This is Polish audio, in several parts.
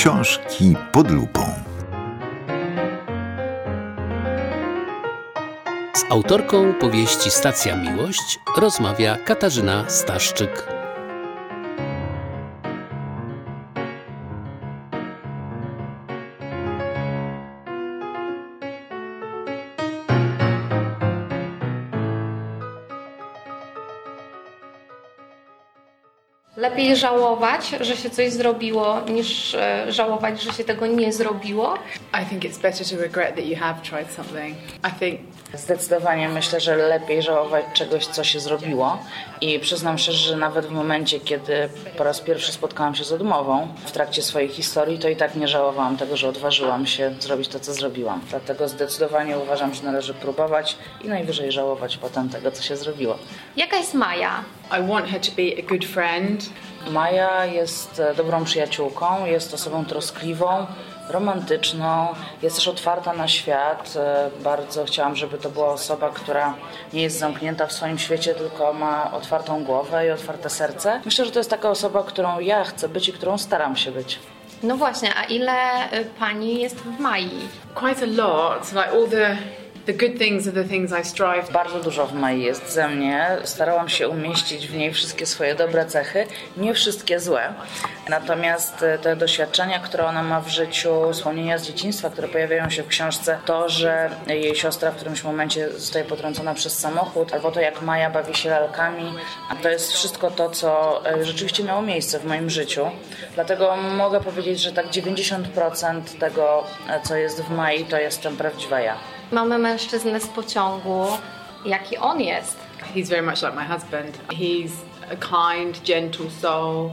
Książki pod lupą. Z autorką powieści Stacja Miłość rozmawia Katarzyna Staszczyk. Lepiej żałować, że się coś zrobiło, niż e, żałować, że się tego nie zrobiło. I think it's better to regret that you have tried something. I think Zdecydowanie myślę, że lepiej żałować czegoś, co się zrobiło. I przyznam szczerze, że nawet w momencie, kiedy po raz pierwszy spotkałam się z odmową w trakcie swojej historii, to i tak nie żałowałam tego, że odważyłam się zrobić to, co zrobiłam. Dlatego zdecydowanie uważam, że należy próbować i najwyżej żałować potem tego, co się zrobiło. Jaka jest Maja? I want her to be a good friend. Maja jest e, dobrą przyjaciółką, jest osobą troskliwą, romantyczną, jest też otwarta na świat. E, Bardzo chciałam, żeby to była osoba, która nie jest zamknięta w swoim świecie, tylko ma otwartą głowę i otwarte serce. Myślę, że to jest taka osoba, którą ja chcę być i którą staram się być. No właśnie, a ile y, pani jest w Mai? Quite a lot. Like all the Bardzo dużo w Mai jest ze mnie. Starałam się umieścić w niej wszystkie swoje dobre cechy, nie wszystkie złe. Natomiast e, te doświadczenia, które ona ma w życiu, wspomnienia z dzieciństwa, które pojawiają się w książce, to, że jej siostra w którymś momencie zostaje potrącona przez samochód, albo to, jak Maja bawi się lalkami, to jest wszystko to, co e, rzeczywiście miało miejsce w moim życiu. Dlatego mogę powiedzieć, że tak 90% tego, e, co jest w Mai, to jestem prawdziwa ja. Mamy mężczyznę z pociągu. Jaki on jest? He's very much like my husband. He's a kind, gentle soul,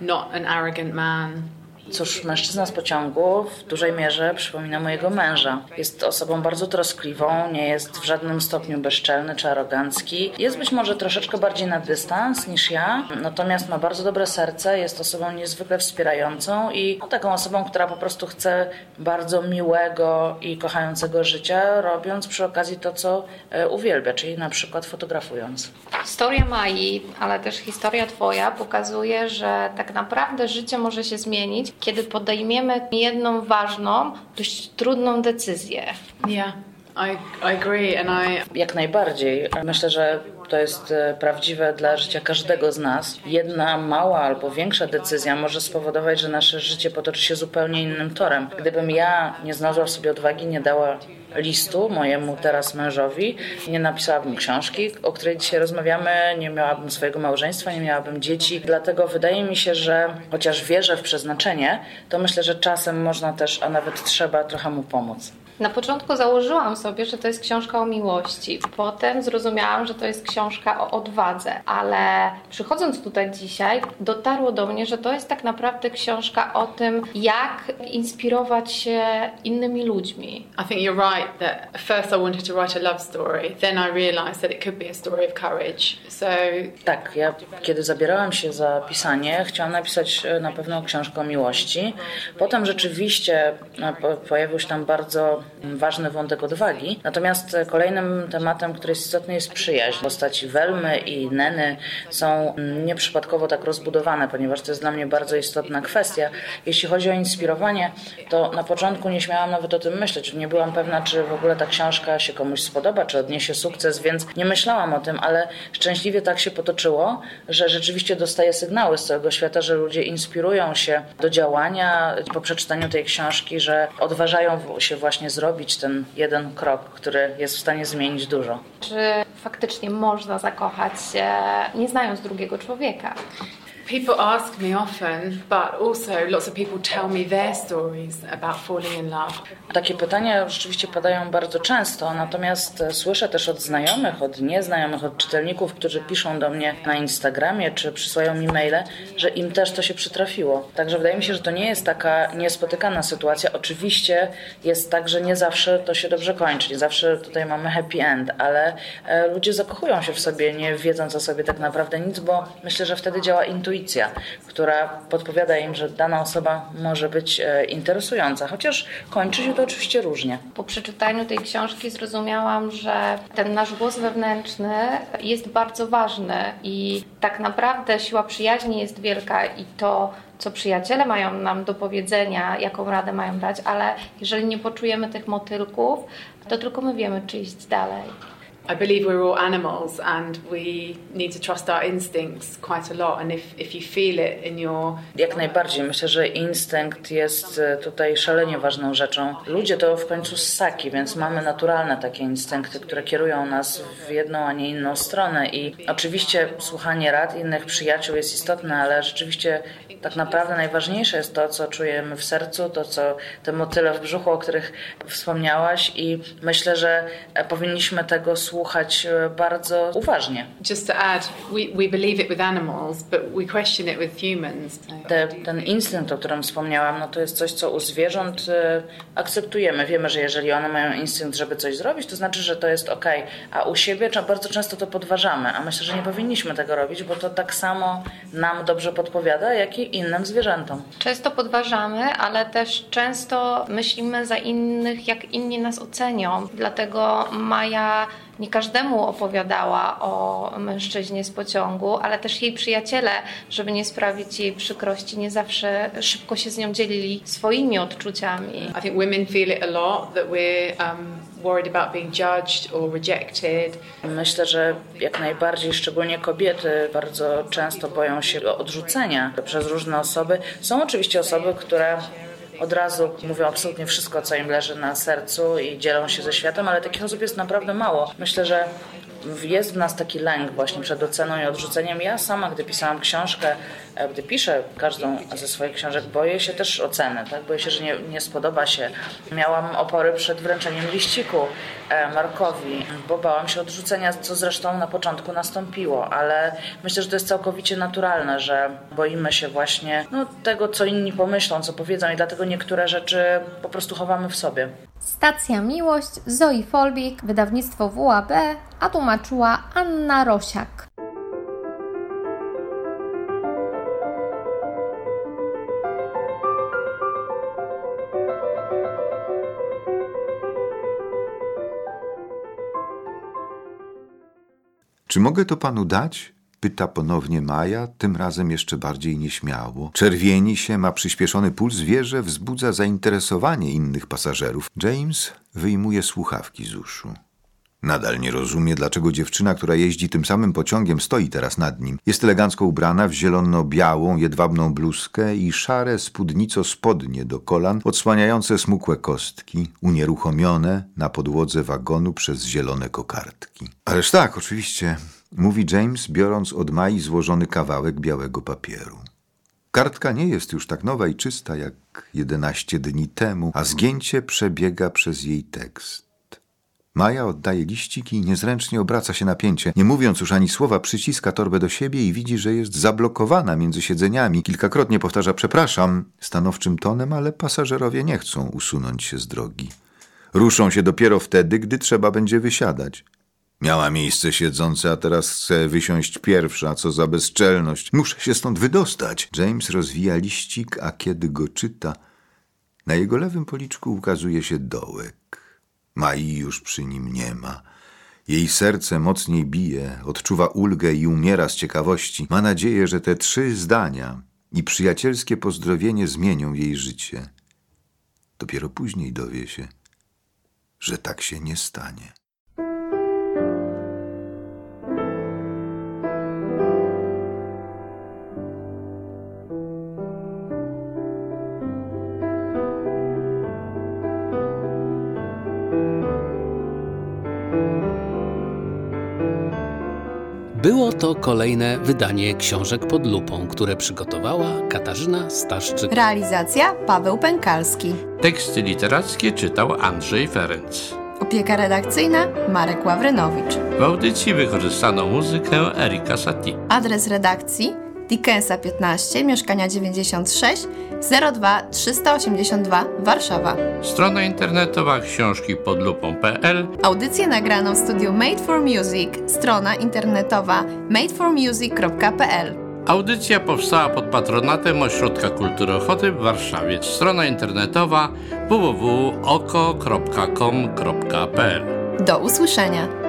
not an arrogant man. Cóż, mężczyzna z pociągu w dużej mierze przypomina mojego męża. Jest osobą bardzo troskliwą, nie jest w żadnym stopniu bezczelny czy arogancki. Jest być może troszeczkę bardziej na dystans niż ja, natomiast ma bardzo dobre serce, jest osobą niezwykle wspierającą i no, taką osobą, która po prostu chce bardzo miłego i kochającego życia, robiąc przy okazji to, co e, uwielbia, czyli na przykład fotografując. Historia Mai, ale też historia Twoja pokazuje, że tak naprawdę życie może się zmienić, kiedy podejmiemy jedną ważną, dość trudną decyzję. Yeah, I, I agree, and I Jak najbardziej. Myślę, że to jest e, prawdziwe dla życia każdego z nas. Jedna mała albo większa decyzja może spowodować, że nasze życie potoczy się zupełnie innym torem. Gdybym ja nie znalazła w sobie odwagi, nie dała listu mojemu teraz mężowi, nie napisałabym książki, o której dzisiaj rozmawiamy, nie miałabym swojego małżeństwa, nie miałabym dzieci. Dlatego wydaje mi się, że chociaż wierzę w przeznaczenie, to myślę, że czasem można też, a nawet trzeba trochę mu pomóc. Na początku założyłam sobie, że to jest książka o miłości. Potem zrozumiałam, że to jest książka o odwadze, ale przychodząc tutaj dzisiaj, dotarło do mnie, że to jest tak naprawdę książka o tym, jak inspirować się innymi ludźmi. I think you're right that at first I wanted to write a love story. Then I realised that it could be a story of courage. So Tak, ja kiedy zabierałam się za pisanie, chciałam napisać e, na pewno książkę o miłości. Potem rzeczywiście e, po- pojawił się tam bardzo ważny wątek odwagi. Natomiast kolejnym tematem, który jest istotny, jest przyjaźń. Postaci Welmy i Neny są nieprzypadkowo tak rozbudowane, ponieważ to jest dla mnie bardzo istotna kwestia. Jeśli chodzi o inspirowanie, to na początku nie śmiałam nawet o tym myśleć. Nie byłam pewna, czy w ogóle ta książka się komuś spodoba, czy odniesie sukces, więc nie myślałam o tym, ale szczęśliwie tak się potoczyło, że rzeczywiście dostaję sygnały z całego świata, że ludzie inspirują się do działania po przeczytaniu tej książki, że odważają się właśnie zrobić ten jeden krok, który jest w stanie zmienić dużo. Czy faktycznie można zakochać się nie znając drugiego człowieka? People ask me often, but also lots of people tell me their stories about falling in love. Takie pytania rzeczywiście padają bardzo często, natomiast e, słyszę też od znajomych, od nieznajomych, od czytelników, którzy piszą do mnie na Instagramie czy przysyłają mi maile, że im też to się przytrafiło. Także wydaje mi się, że to nie jest taka niespotykana sytuacja. Oczywiście jest tak, że nie zawsze to się dobrze kończy, nie zawsze tutaj mamy happy end, ale e, ludzie zakochują się w sobie, nie wiedząc o sobie tak naprawdę nic, bo myślę, że wtedy działa intuicja intuicja, która podpowiada im, że dana osoba może być e, interesująca, chociaż kończy się to oczywiście różnie. Po przeczytaniu tej książki zrozumiałam, że ten nasz głos wewnętrzny jest bardzo ważny i tak naprawdę siła przyjaźni jest wielka i to co przyjaciele mają nam do powiedzenia, jaką radę mają dać, ale jeżeli nie poczujemy tych motylków, to tylko my wiemy, czy iść dalej. I believe we're all animals and we need to trust our instincts quite a lot. And if, if you feel it in your. Jak najbardziej. Myślę, że instynkt jest e, tutaj szalenie ważną rzeczą. Ludzie to w końcu ssaki, więc mamy naturalne takie instynkty, które kierują nas w jedną, a nie inną stronę. I oczywiście słuchanie rad innych przyjaciół jest istotne, ale rzeczywiście tak naprawdę najważniejsze jest to, co czujemy w sercu, to co te motyle w brzuchu, o których wspomniałaś i myślę, że e, powinniśmy tego słuchać e, bardzo uważnie. Just to add, we, we believe it with animals, but we question it with humans. Te, ten instynkt, o którym wspomniałam, no to jest coś, co u zwierząt e, akceptujemy. Wiemy, że jeżeli one mają instynkt, żeby coś zrobić, to znaczy, że to jest ok, a u siebie bardzo często to podważamy, a myślę, że nie powinniśmy tego robić, bo to tak samo nam dobrze podpowiada, jak i innym zwierzętom. Często podważamy, ale też często myślimy za innych, jak inni nas ocenią. Dlatego Maja nie każdemu opowiadała o mężczyźnie z pociągu, ale też jej przyjaciele, żeby nie sprawić jej przykrości, nie zawsze szybko się z nią dzielili swoimi odczuciami. I think women feel it a lot that we're um, worried about being judged or rejected. Myślę, że jak najbardziej, szczególnie kobiety, bardzo często boją się odrzucenia przez różne osoby. Są oczywiście osoby, które od razu mówią absolutnie wszystko, co im leży na sercu i dzielą się ze światem, ale takich osób jest naprawdę mało. Myślę, że jest w nas taki lęk właśnie przed oceną i odrzuceniem. Ja sama, gdy pisałam książkę, gdy piszę każdą ze swoich książek, boję się też oceny, tak? boję się, że nie, nie spodoba się. Miałam opory przed wręczeniem liściku e, Markowi, bo bałam się odrzucenia, co zresztą na początku nastąpiło, ale myślę, że to jest całkowicie naturalne, że boimy się właśnie no, tego, co inni pomyślą, co powiedzą i dlatego niektóre rzeczy po prostu chowamy w sobie. Stacja Miłość, Zoe Folbik, wydawnictwo WAB, a tłumaczyła Anna Rosiak. Czy mogę to panu dać? Pyta ponownie Maja, tym razem jeszcze bardziej nieśmiało. Czerwieni się, ma przyspieszony puls, wie, że wzbudza zainteresowanie innych pasażerów. James wyjmuje słuchawki z uszu. Nadal nie rozumie, dlaczego dziewczyna, która jeździ tym samym pociągiem, stoi teraz nad nim. Jest elegancko ubrana w zielono-białą, jedwabną bluzkę i szare spódnico spodnie do kolan, odsłaniające smukłe kostki, unieruchomione na podłodze wagonu przez zielone kokardki. Ależ tak, oczywiście, mówi James, biorąc od Mai złożony kawałek białego papieru. Kartka nie jest już tak nowa i czysta jak jedenaście dni temu, a zgięcie przebiega przez jej tekst. Maja oddaje liścik i niezręcznie obraca się napięcie. Nie mówiąc już ani słowa, przyciska torbę do siebie i widzi, że jest zablokowana między siedzeniami. Kilkakrotnie powtarza przepraszam stanowczym tonem, ale pasażerowie nie chcą usunąć się z drogi. Ruszą się dopiero wtedy, gdy trzeba będzie wysiadać. Miała miejsce siedzące, a teraz chce wysiąść pierwsza, co za bezczelność. Muszę się stąd wydostać. James rozwija liścik, a kiedy go czyta, na jego lewym policzku ukazuje się dołek. Mai już przy nim nie ma. Jej serce mocniej bije, odczuwa ulgę i umiera z ciekawości. Ma nadzieję, że te trzy zdania i przyjacielskie pozdrowienie zmienią jej życie. Dopiero później dowie się, że tak się nie stanie. Było to kolejne wydanie książek pod lupą, które przygotowała Katarzyna Staszczyk. Realizacja Paweł Pękalski. Teksty literackie czytał Andrzej Ferenc. Opieka redakcyjna Marek Ławrynowicz. W audycji wykorzystano muzykę Erika Satie. Adres redakcji Dickensa 15, mieszkania 96, 02 382 Warszawa. Strona internetowa książki pod lupą.pl. Audycję nagrano w studiu Made for Music, strona internetowa madeformusic.pl. Audycja powstała pod patronatem Ośrodka Kultury Ochoty w Warszawie. Strona internetowa www.oko.com.pl Do usłyszenia!